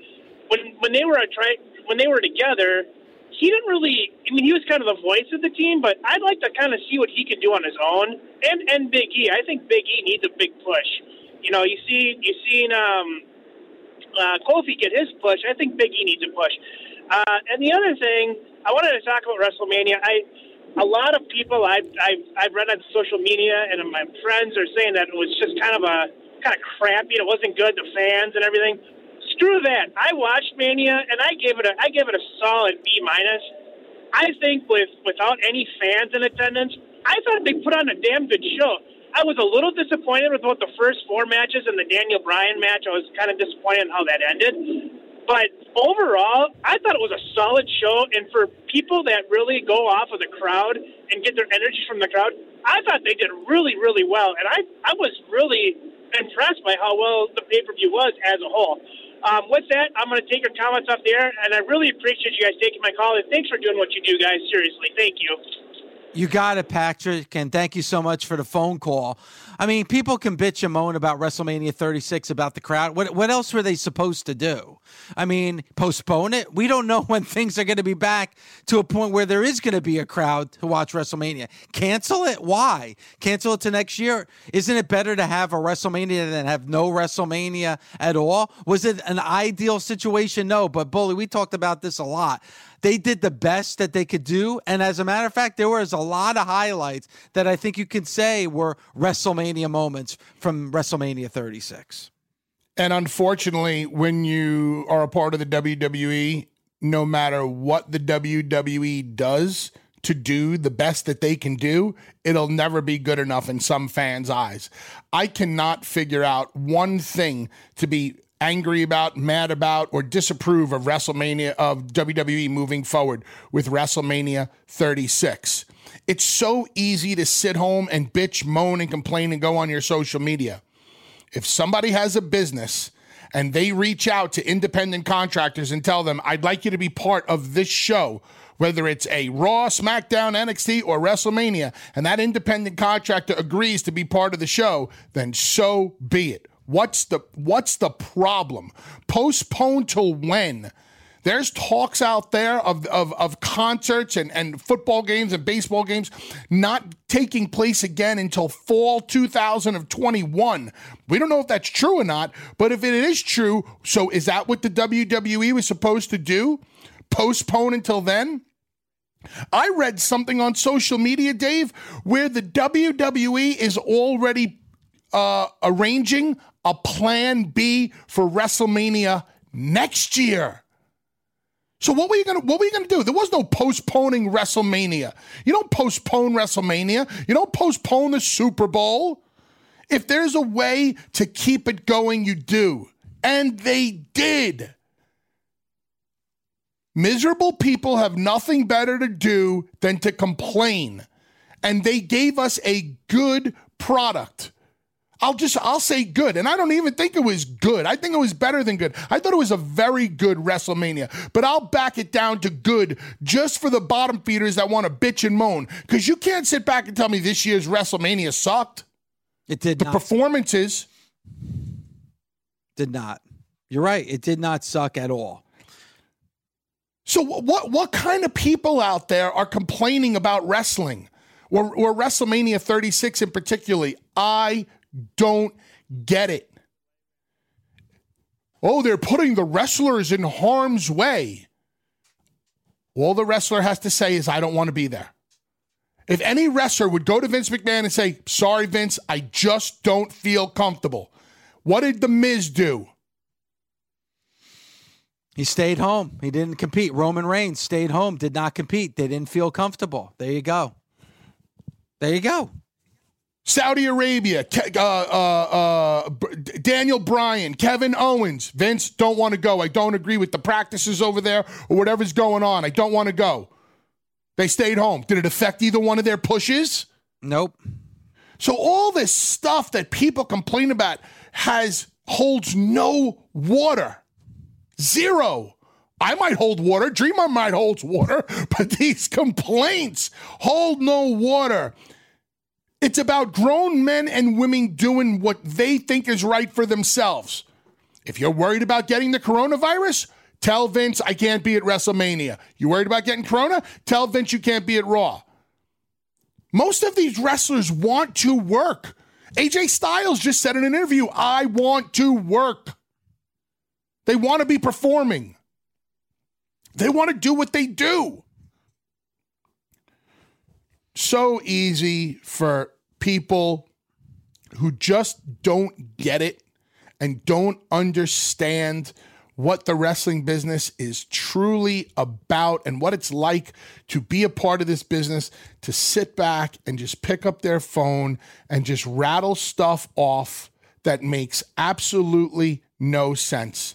when when they were a try, when they were together, he didn't really. I mean, he was kind of the voice of the team, but I'd like to kind of see what he can do on his own. And and Big E, I think Big E needs a big push. You know, you see, you seen um, uh, Kofi get his push. I think Big E needs a push. Uh, and the other thing, I wanted to talk about WrestleMania. I a lot of people I've, I've, I've read on social media and my friends are saying that it was just kind of a kind of crappy. It wasn't good. The fans and everything. Screw that. I watched Mania and I gave it a I gave it a solid B minus. I think with without any fans in attendance, I thought they put on a damn good show. I was a little disappointed with about the first four matches and the Daniel Bryan match. I was kind of disappointed in how that ended. But overall, I thought it was a solid show. And for people that really go off of the crowd and get their energy from the crowd, I thought they did really, really well. And I, I was really impressed by how well the pay per view was as a whole. Um, with that, I'm going to take your comments off the air, and I really appreciate you guys taking my call. And thanks for doing what you do, guys. Seriously, thank you. You got it, Patrick, and thank you so much for the phone call. I mean, people can bitch and moan about WrestleMania 36 about the crowd. What what else were they supposed to do? I mean, postpone it? We don't know when things are going to be back to a point where there is going to be a crowd to watch WrestleMania. Cancel it? Why? Cancel it to next year? Isn't it better to have a WrestleMania than have no WrestleMania at all? Was it an ideal situation? No, but Bully, we talked about this a lot they did the best that they could do. And as a matter of fact, there was a lot of highlights that I think you can say were WrestleMania moments from WrestleMania 36. And unfortunately, when you are a part of the WWE, no matter what the WWE does to do the best that they can do, it'll never be good enough in some fans' eyes. I cannot figure out one thing to be angry about, mad about, or disapprove of WrestleMania, of WWE moving forward with WrestleMania 36. It's so easy to sit home and bitch, moan, and complain and go on your social media. If somebody has a business and they reach out to independent contractors and tell them, I'd like you to be part of this show, whether it's a Raw, SmackDown, NXT, or WrestleMania, and that independent contractor agrees to be part of the show, then so be it. What's the what's the problem? Postpone till when? There's talks out there of, of, of concerts and, and football games and baseball games not taking place again until fall 2021. We don't know if that's true or not, but if it is true, so is that what the WWE was supposed to do? Postpone until then? I read something on social media, Dave, where the WWE is already uh, arranging a plan B for WrestleMania next year. So what were you gonna what were you gonna do? There was no postponing WrestleMania. You don't postpone WrestleMania. You don't postpone the Super Bowl. If there's a way to keep it going, you do. And they did. Miserable people have nothing better to do than to complain. And they gave us a good product. I'll just I'll say good, and I don't even think it was good. I think it was better than good. I thought it was a very good WrestleMania, but I'll back it down to good just for the bottom feeders that want to bitch and moan. Because you can't sit back and tell me this year's WrestleMania sucked. It did. The not. performances did not. You're right. It did not suck at all. So what what kind of people out there are complaining about wrestling? Or, or WrestleMania 36 in particularly? I don't get it. Oh, they're putting the wrestlers in harm's way. All the wrestler has to say is, I don't want to be there. If any wrestler would go to Vince McMahon and say, Sorry, Vince, I just don't feel comfortable. What did The Miz do? He stayed home. He didn't compete. Roman Reigns stayed home, did not compete. They didn't feel comfortable. There you go. There you go. Saudi Arabia, Ke- uh, uh, uh, B- Daniel Bryan, Kevin Owens, Vince, don't want to go. I don't agree with the practices over there or whatever's going on. I don't want to go. They stayed home. Did it affect either one of their pushes? Nope. So all this stuff that people complain about has holds no water. Zero. I might hold water. Dreamer might hold water, but these complaints hold no water. It's about grown men and women doing what they think is right for themselves. If you're worried about getting the coronavirus, tell Vince I can't be at WrestleMania. You worried about getting corona? Tell Vince you can't be at Raw. Most of these wrestlers want to work. AJ Styles just said in an interview, I want to work. They want to be performing. They want to do what they do. So easy for people who just don't get it and don't understand what the wrestling business is truly about and what it's like to be a part of this business, to sit back and just pick up their phone and just rattle stuff off that makes absolutely no sense.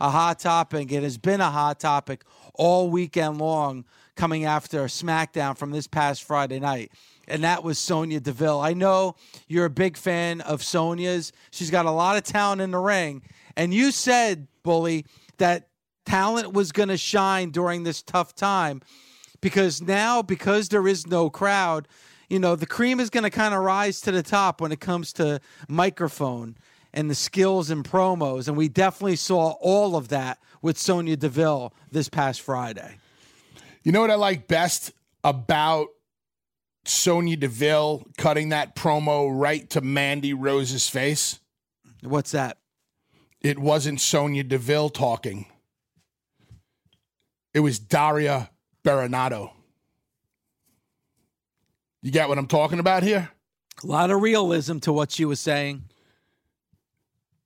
A hot topic. It has been a hot topic all weekend long coming after SmackDown from this past Friday night. And that was Sonya Deville. I know you're a big fan of Sonya's. She's got a lot of talent in the ring. And you said, Bully, that talent was going to shine during this tough time because now, because there is no crowd, you know, the cream is going to kind of rise to the top when it comes to microphone and the skills and promos. And we definitely saw all of that with Sonya Deville this past Friday. You know what I like best about Sonya Deville cutting that promo right to Mandy Rose's face? What's that? It wasn't Sonya Deville talking. It was Daria Berenato. You got what I'm talking about here? A lot of realism to what she was saying.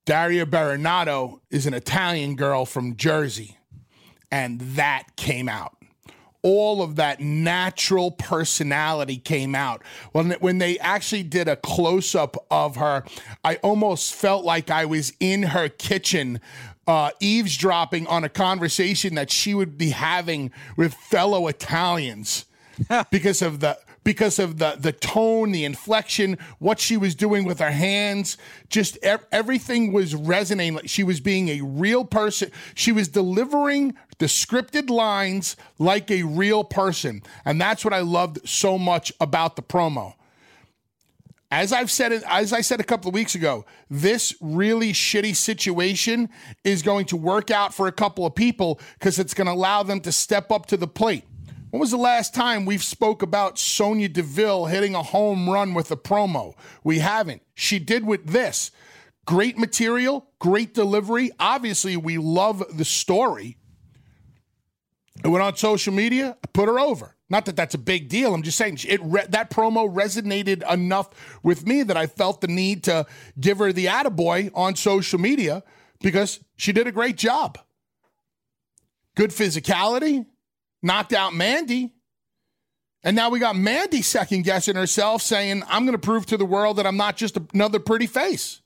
Daria Berenato is an Italian girl from Jersey, and that came out. All of that natural personality came out. When, when they actually did a close up of her, I almost felt like I was in her kitchen uh, eavesdropping on a conversation that she would be having with fellow Italians because of the because of the the tone, the inflection, what she was doing with her hands, just ev- everything was resonating. Like she was being a real person. She was delivering the scripted lines like a real person, and that's what I loved so much about the promo. As I've said, as I said a couple of weeks ago, this really shitty situation is going to work out for a couple of people because it's going to allow them to step up to the plate. When was the last time we've spoke about Sonya Deville hitting a home run with a promo? We haven't. She did with this. Great material, great delivery. Obviously, we love the story. It went on social media. I put her over. Not that that's a big deal. I'm just saying it re- that promo resonated enough with me that I felt the need to give her the attaboy on social media because she did a great job. Good physicality, knocked out Mandy. And now we got Mandy second guessing herself, saying, I'm going to prove to the world that I'm not just another pretty face.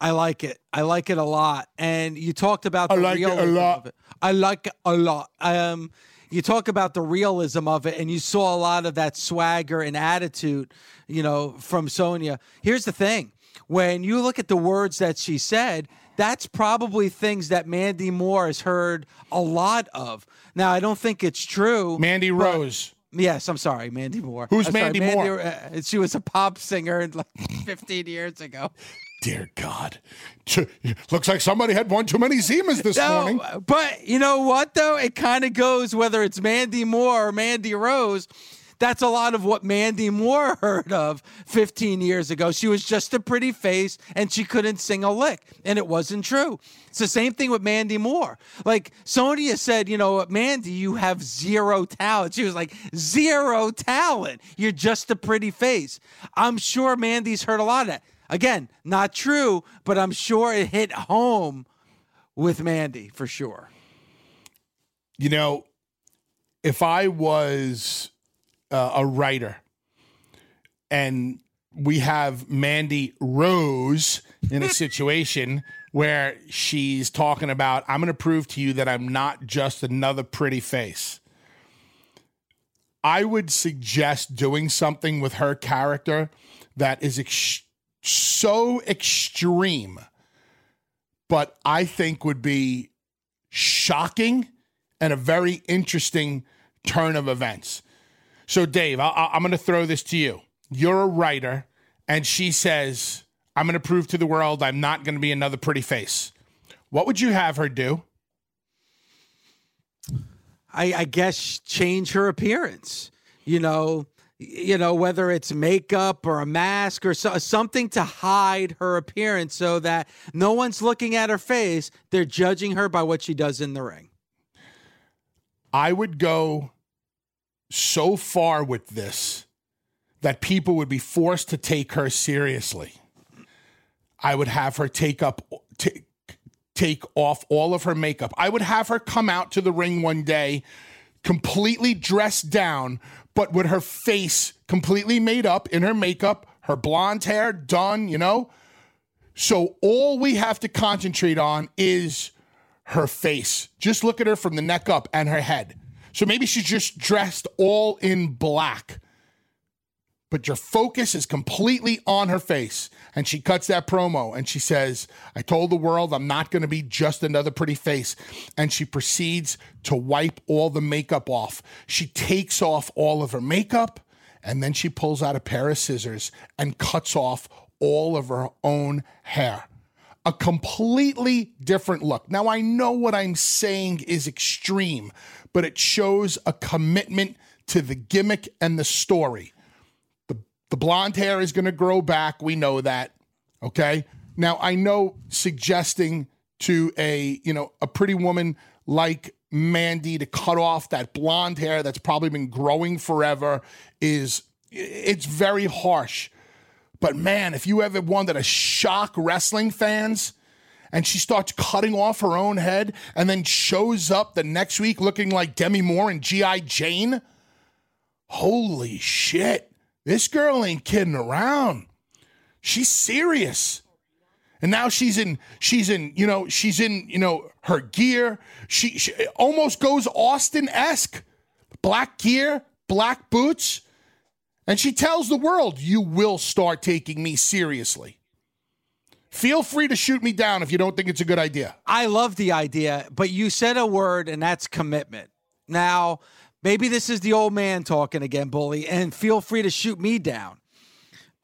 I like it. I like it a lot. And you talked about the I like it a realism lot. of it. I like it a lot. Um, you talk about the realism of it, and you saw a lot of that swagger and attitude, you know, from Sonya. Here's the thing: when you look at the words that she said, that's probably things that Mandy Moore has heard a lot of. Now, I don't think it's true. Mandy Rose. Yes, I'm sorry, Mandy Moore. Who's I'm sorry, Mandy Moore? uh, she was a pop singer like 15 years ago. Dear God. Looks like somebody had one too many Siemens this No, morning. But you know what though? It kind of goes whether it's Mandy Moore or Mandy Rose. That's a lot of what Mandy Moore heard of 15 years ago. She was just a pretty face and she couldn't sing a lick. And it wasn't true. It's the same thing with Mandy Moore. Like Sonya said, you know, Mandy, you have zero talent. She was like, zero talent. You're just a pretty face. I'm sure Mandy's heard a lot of that. Again, not true, but I'm sure it hit home with Mandy for sure. You know, if I was uh, a writer and we have Mandy Rose in a situation where she's talking about, I'm going to prove to you that I'm not just another pretty face. I would suggest doing something with her character that is ex- so extreme, but I think would be shocking and a very interesting turn of events. So, Dave, I- am going to throw this to you. You're a writer, and she says, I'm going to prove to the world I'm not going to be another pretty face. What would you have her do? I, I guess change her appearance. You know, you know whether it's makeup or a mask or so, something to hide her appearance so that no one's looking at her face. They're judging her by what she does in the ring. I would go so far with this that people would be forced to take her seriously. I would have her take up t- take off all of her makeup. I would have her come out to the ring one day completely dressed down but with her face completely made up in her makeup, her blonde hair done, you know? So all we have to concentrate on is her face. Just look at her from the neck up and her head. So maybe she's just dressed all in black but your focus is completely on her face. And she cuts that promo and she says, I told the world I'm not going to be just another pretty face. And she proceeds to wipe all the makeup off. She takes off all of her makeup and then she pulls out a pair of scissors and cuts off all of her own hair. A completely different look. Now, I know what I'm saying is extreme, but it shows a commitment to the gimmick and the story. The the blonde hair is going to grow back. We know that. Okay. Now, I know suggesting to a, you know, a pretty woman like Mandy to cut off that blonde hair that's probably been growing forever is it's very harsh. But man, if you ever wanted to shock wrestling fans and she starts cutting off her own head and then shows up the next week looking like Demi Moore and G.I. Jane, holy shit. This girl ain't kidding around. She's serious. And now she's in, she's in, you know, she's in, you know, her gear. She, she almost goes Austin esque. Black gear, black boots. And she tells the world, you will start taking me seriously. Feel free to shoot me down if you don't think it's a good idea. I love the idea, but you said a word, and that's commitment. Now, Maybe this is the old man talking again, bully, and feel free to shoot me down.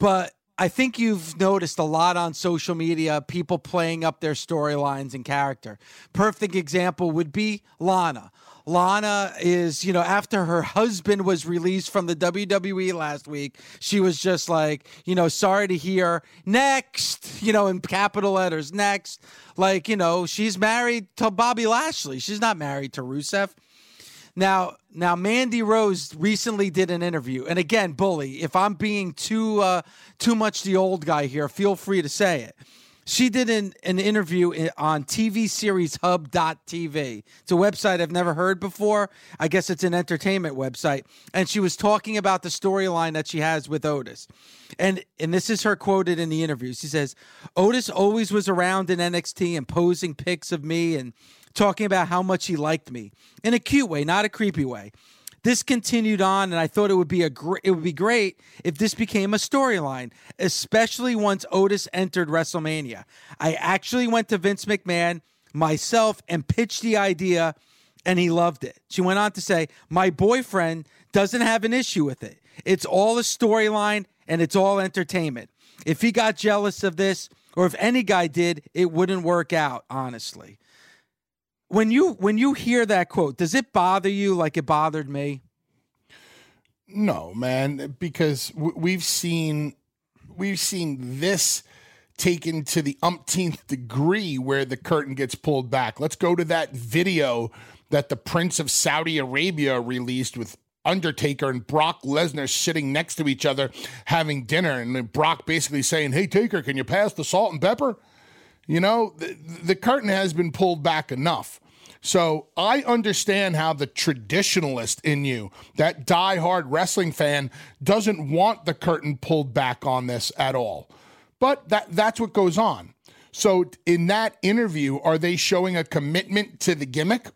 But I think you've noticed a lot on social media people playing up their storylines and character. Perfect example would be Lana. Lana is, you know, after her husband was released from the WWE last week, she was just like, you know, sorry to hear next, you know, in capital letters, next. Like, you know, she's married to Bobby Lashley. She's not married to Rusev. Now, now Mandy Rose recently did an interview, and again, bully. If I'm being too uh, too much the old guy here, feel free to say it. She did an, an interview on TV series hub.tv. It's a website I've never heard before. I guess it's an entertainment website. And she was talking about the storyline that she has with Otis. And and this is her quoted in the interview. She says, Otis always was around in NXT and posing pics of me and talking about how much he liked me in a cute way, not a creepy way. This continued on, and I thought it would be a gr- it would be great if this became a storyline, especially once Otis entered WrestleMania. I actually went to Vince McMahon myself and pitched the idea, and he loved it. She went on to say, "My boyfriend doesn't have an issue with it. It's all a storyline and it's all entertainment. If he got jealous of this, or if any guy did, it wouldn't work out, honestly." When you when you hear that quote, does it bother you like it bothered me? No, man, because we've seen we've seen this taken to the umpteenth degree where the curtain gets pulled back. Let's go to that video that the Prince of Saudi Arabia released with Undertaker and Brock Lesnar sitting next to each other having dinner, and Brock basically saying, "Hey Taker, can you pass the salt and pepper?" You know, the, the curtain has been pulled back enough. So I understand how the traditionalist in you, that die-hard wrestling fan, doesn't want the curtain pulled back on this at all. But that that's what goes on. So in that interview, are they showing a commitment to the gimmick?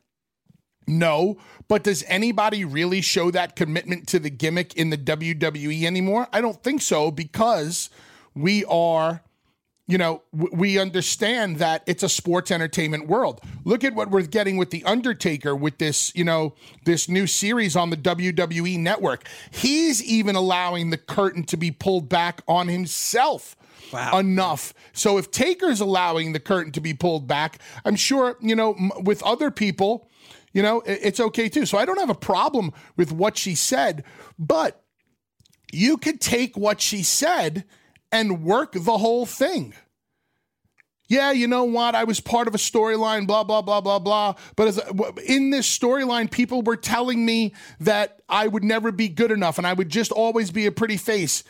No. But does anybody really show that commitment to the gimmick in the WWE anymore? I don't think so because we are you know, we understand that it's a sports entertainment world. Look at what we're getting with The Undertaker with this, you know, this new series on the WWE network. He's even allowing the curtain to be pulled back on himself. Wow. Enough. So if Taker's allowing the curtain to be pulled back, I'm sure, you know, with other people, you know, it's okay too. So I don't have a problem with what she said, but you could take what she said and work the whole thing. Yeah, you know what? I was part of a storyline, blah, blah, blah, blah, blah. But as, in this storyline, people were telling me that I would never be good enough and I would just always be a pretty face.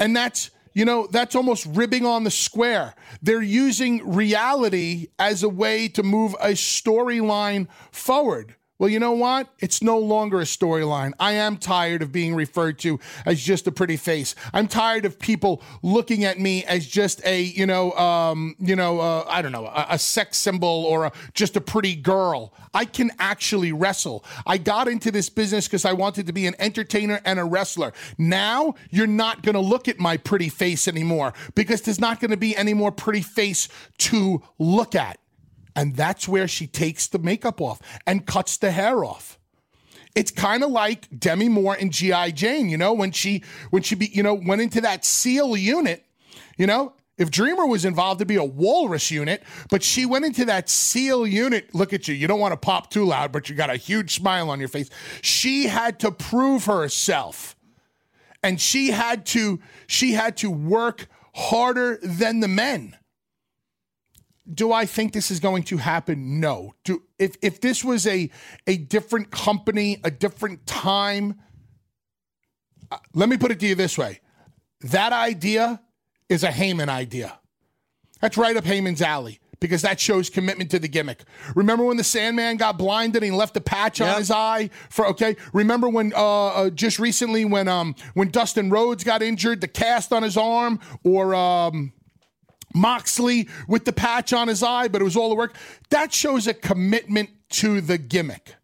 And that's, you know, that's almost ribbing on the square. They're using reality as a way to move a storyline forward. Well, you know what? It's no longer a storyline. I am tired of being referred to as just a pretty face. I'm tired of people looking at me as just a, you know, um, you know, uh, I don't know, a, a sex symbol or a, just a pretty girl. I can actually wrestle. I got into this business because I wanted to be an entertainer and a wrestler. Now you're not going to look at my pretty face anymore because there's not going to be any more pretty face to look at. And that's where she takes the makeup off and cuts the hair off. It's kind of like Demi Moore in GI Jane, you know, when she when she be, you know, went into that SEAL unit, you know, if Dreamer was involved, it'd be a walrus unit, but she went into that SEAL unit. Look at you. You don't want to pop too loud, but you got a huge smile on your face. She had to prove herself. And she had to she had to work harder than the men do I think this is going to happen? No. Do if if this was a a different company, a different time, uh, let me put it to you this way. That idea is a Heyman idea. That's right up Heyman's alley because that shows commitment to the gimmick. Remember when the Sandman got blinded and he left a patch yep. on his eye for okay? Remember when uh, uh, just recently when um when Dustin Rhodes got injured, the cast on his arm or um Moxley with the patch on his eye, but it was all the work. That shows a commitment to the gimmick.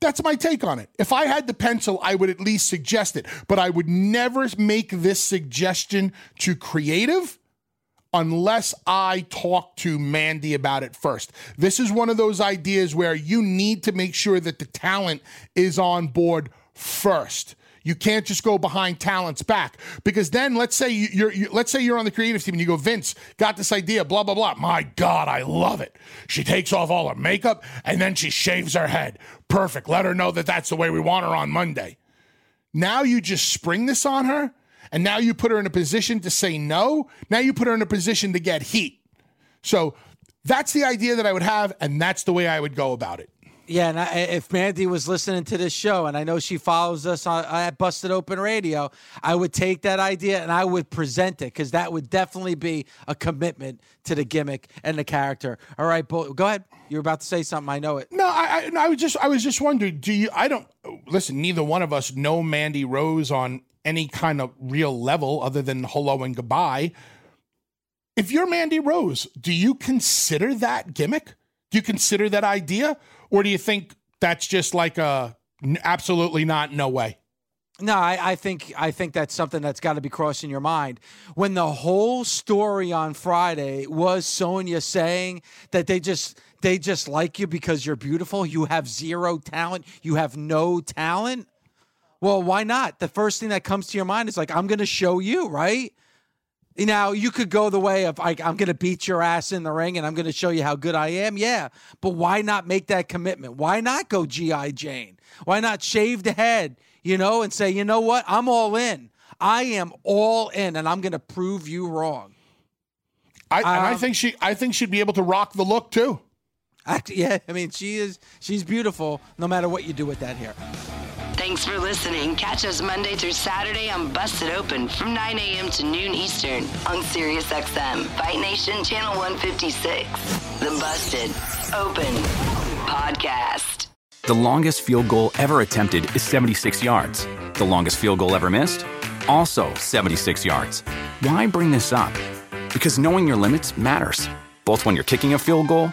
That's my take on it. If I had the pencil, I would at least suggest it, but I would never make this suggestion to creative unless I talk to Mandy about it first. This is one of those ideas where you need to make sure that the talent is on board first. You can't just go behind talent's back because then let's say you, are let's say you're on the creative team and you go Vince got this idea blah blah blah. My God, I love it. She takes off all her makeup and then she shaves her head. Perfect. Let her know that that's the way we want her on Monday. Now you just spring this on her and now you put her in a position to say no. Now you put her in a position to get heat. So that's the idea that I would have and that's the way I would go about it. Yeah, and I, if Mandy was listening to this show, and I know she follows us on, at Busted Open Radio, I would take that idea and I would present it because that would definitely be a commitment to the gimmick and the character. All right, go ahead. You're about to say something. I know it. No, I, I, I was just, I was just wondering. Do you? I don't listen. Neither one of us know Mandy Rose on any kind of real level other than hello and goodbye. If you're Mandy Rose, do you consider that gimmick? Do you consider that idea? Or do you think that's just like a absolutely not, no way? No, I, I, think I think that's something that's got to be crossing your mind. When the whole story on Friday was Sonya saying that they just they just like you because you're beautiful, you have zero talent, you have no talent. Well, why not? The first thing that comes to your mind is like, I'm going to show you, right? Now you could go the way of like I'm going to beat your ass in the ring and I'm going to show you how good I am. Yeah, but why not make that commitment? Why not go GI Jane? Why not shave the head? You know, and say, you know what? I'm all in. I am all in, and I'm going to prove you wrong. I, and I Um, think she, I think she'd be able to rock the look too. Act- yeah, I mean, she is. She's beautiful, no matter what you do with that hair. Thanks for listening. Catch us Monday through Saturday on Busted Open from 9 a.m. to noon Eastern on SiriusXM, Fight Nation Channel 156. The Busted Open Podcast. The longest field goal ever attempted is 76 yards. The longest field goal ever missed? Also 76 yards. Why bring this up? Because knowing your limits matters, both when you're kicking a field goal